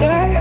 Visionary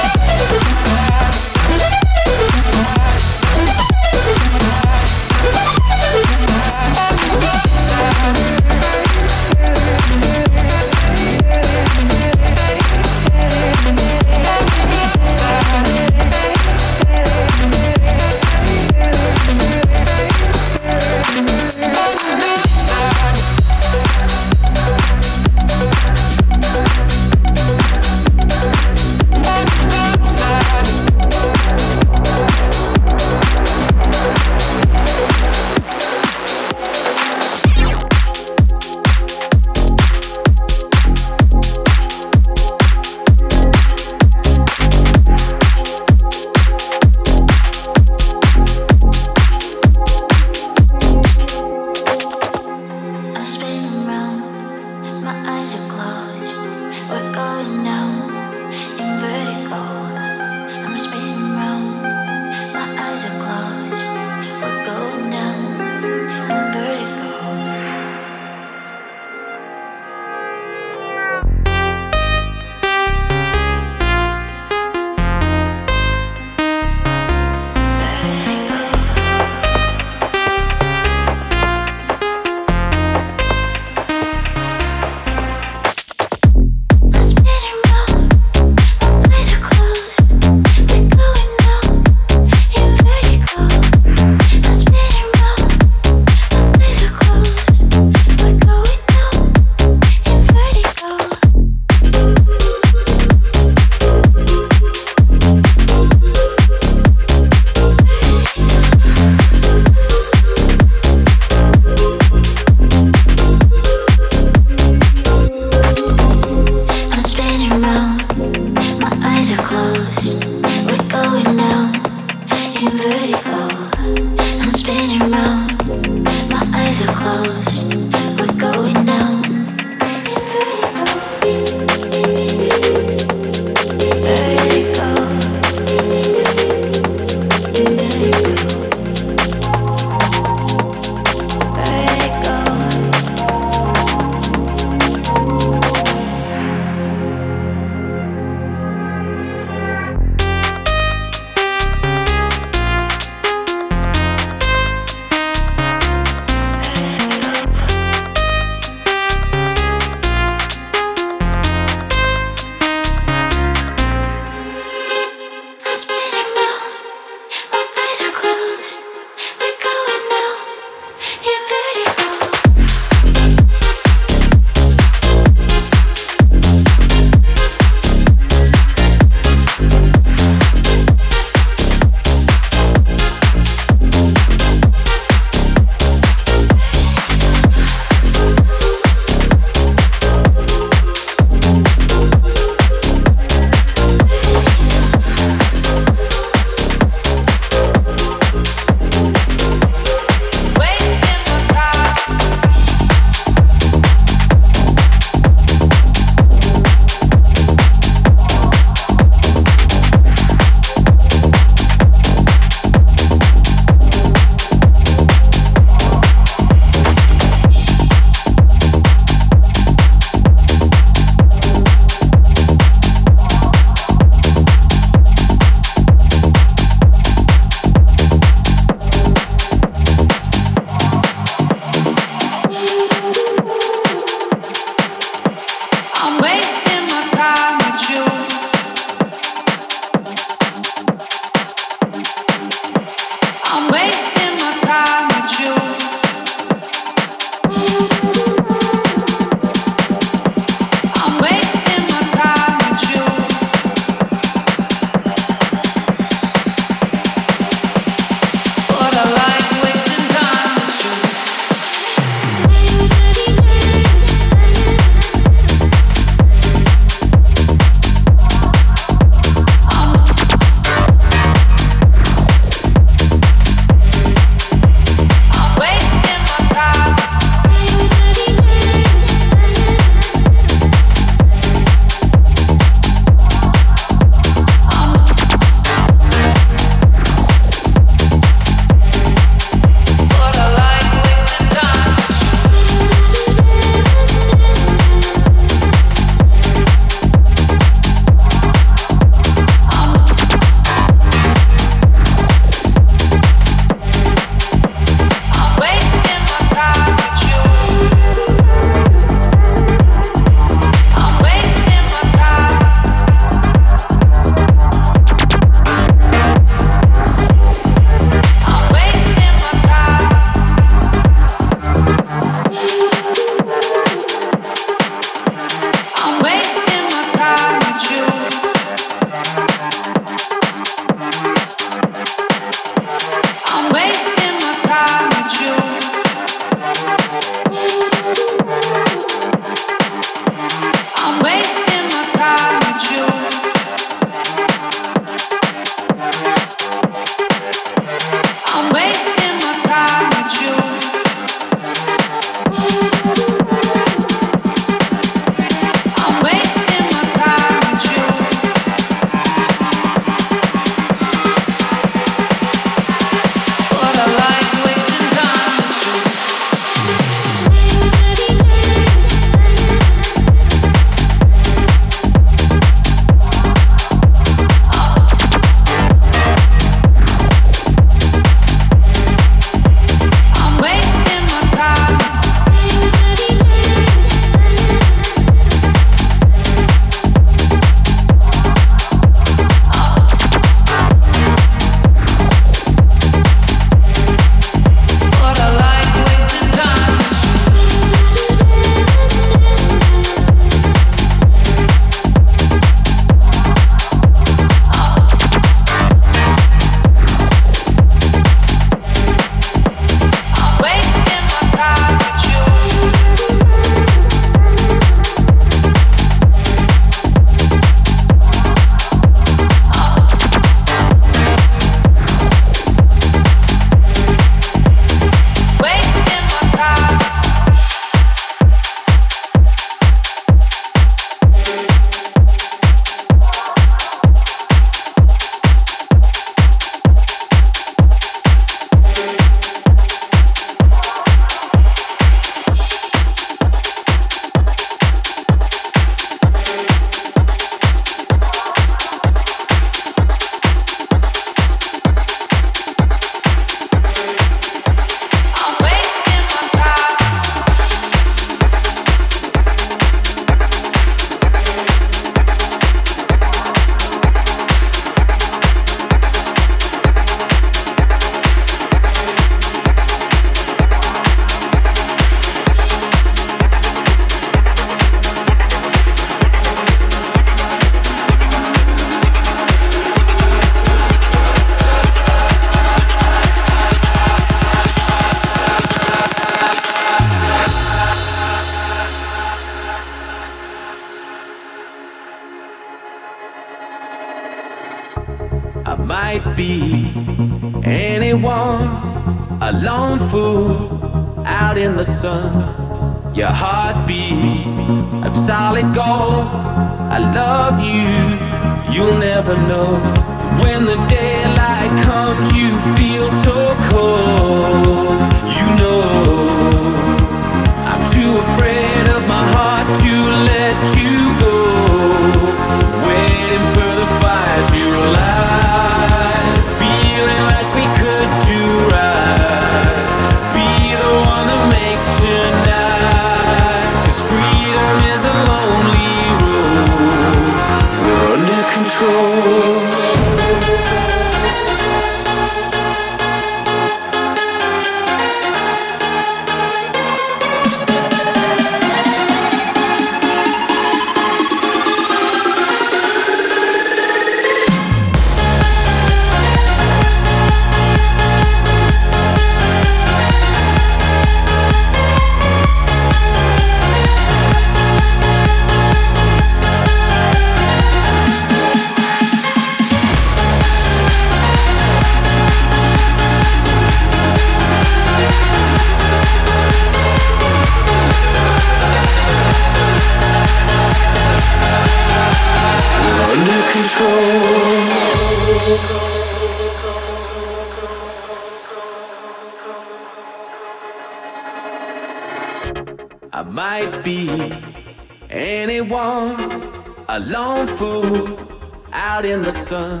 out in the sun.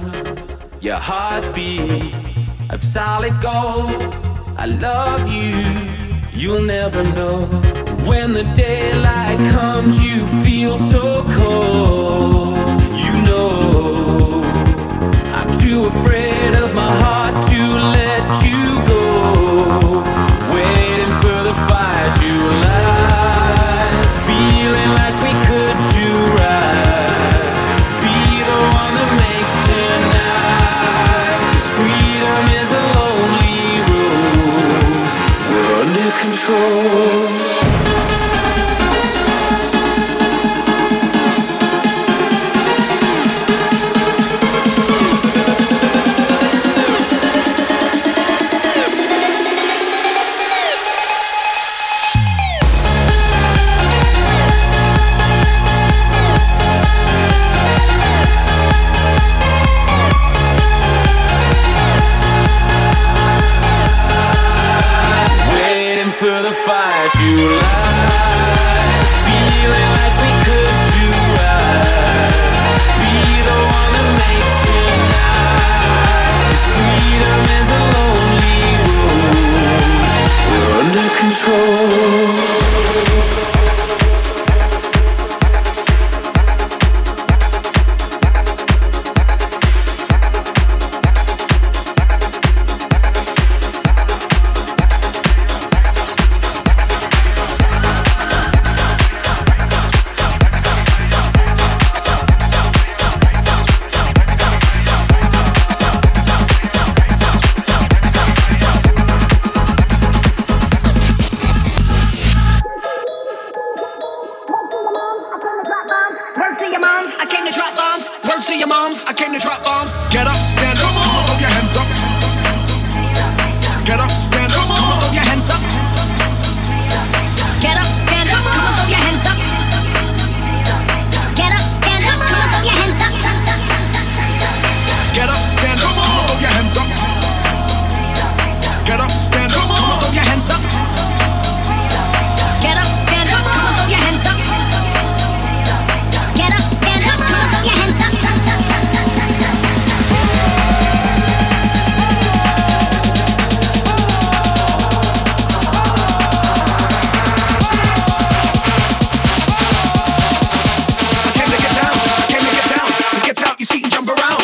Your heartbeat of solid gold. I love you, you'll never know. When the daylight comes, you feel so cold. You know, I'm too afraid of my heart. control jump around.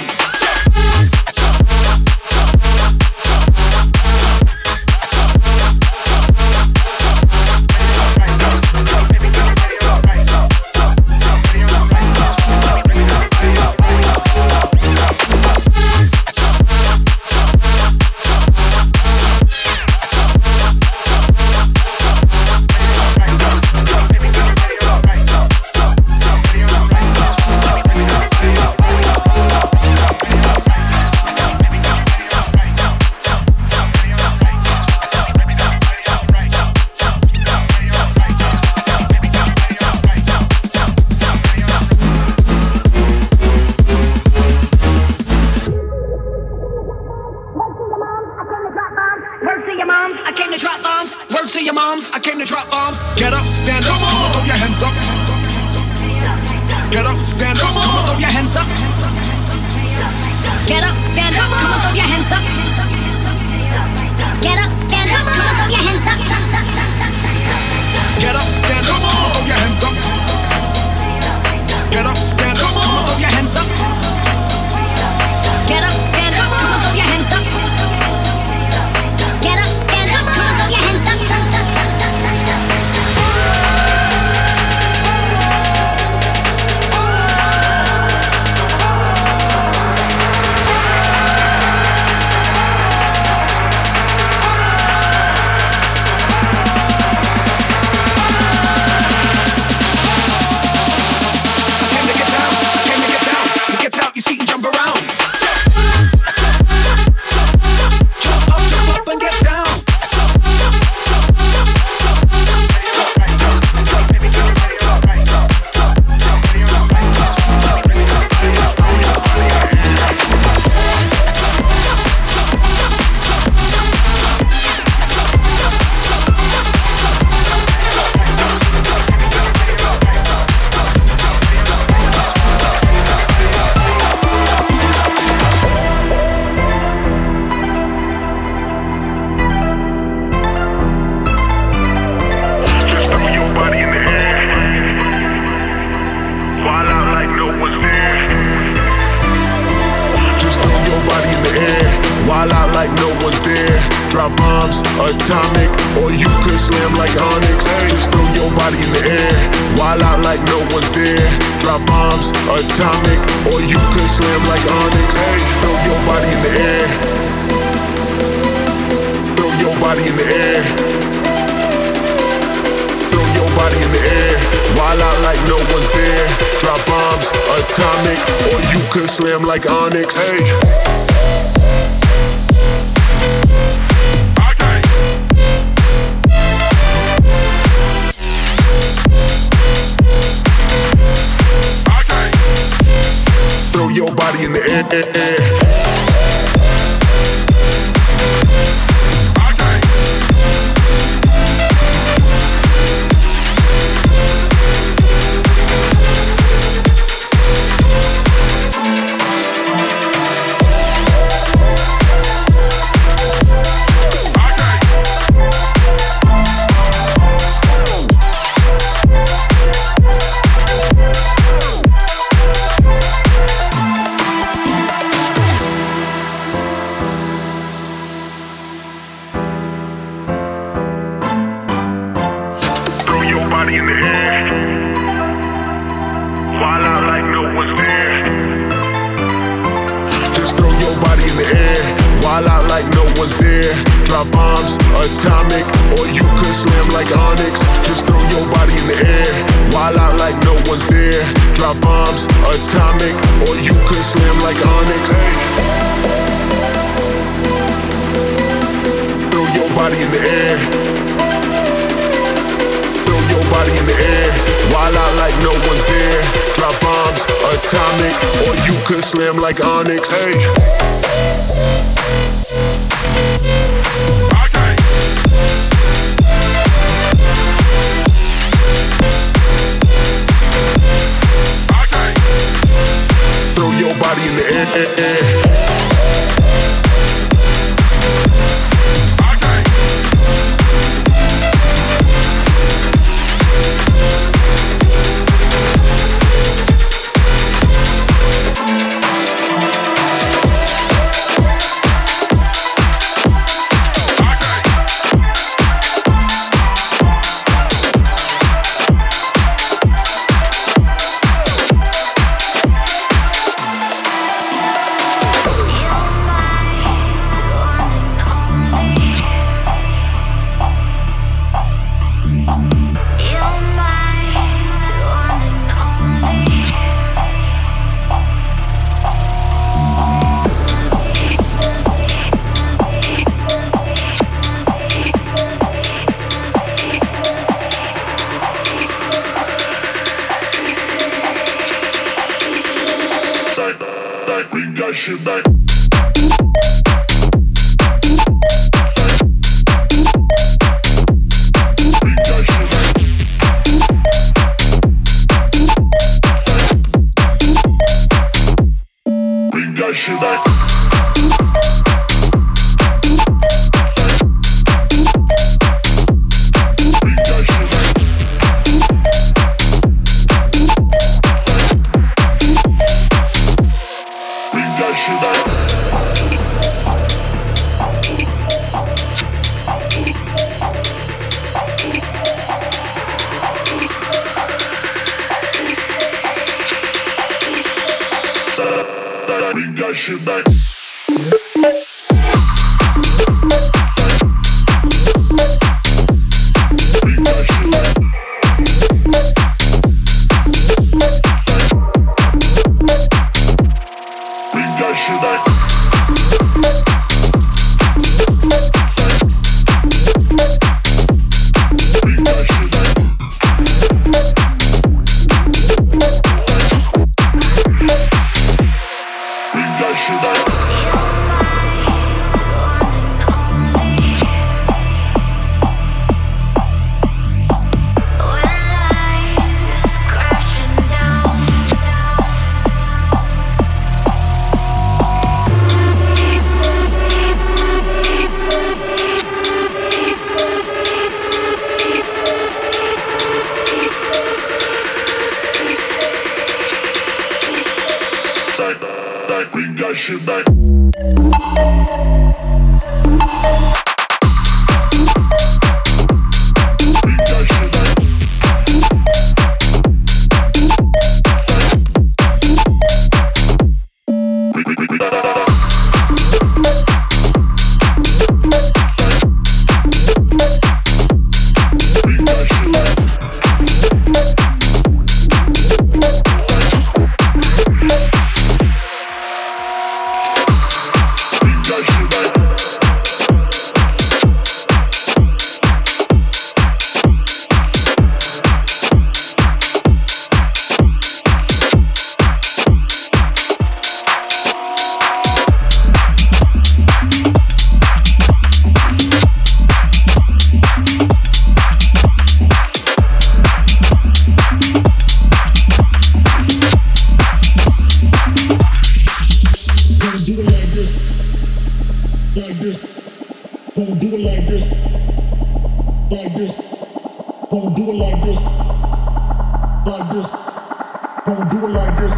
Gonna do it like this,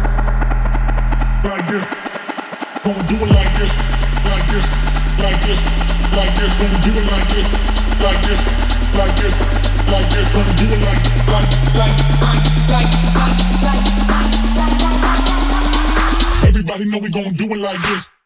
like this. Gonna do it like this, like this, like this. Gonna do it like this, like this, like this, Everybody know we gonna do it like this.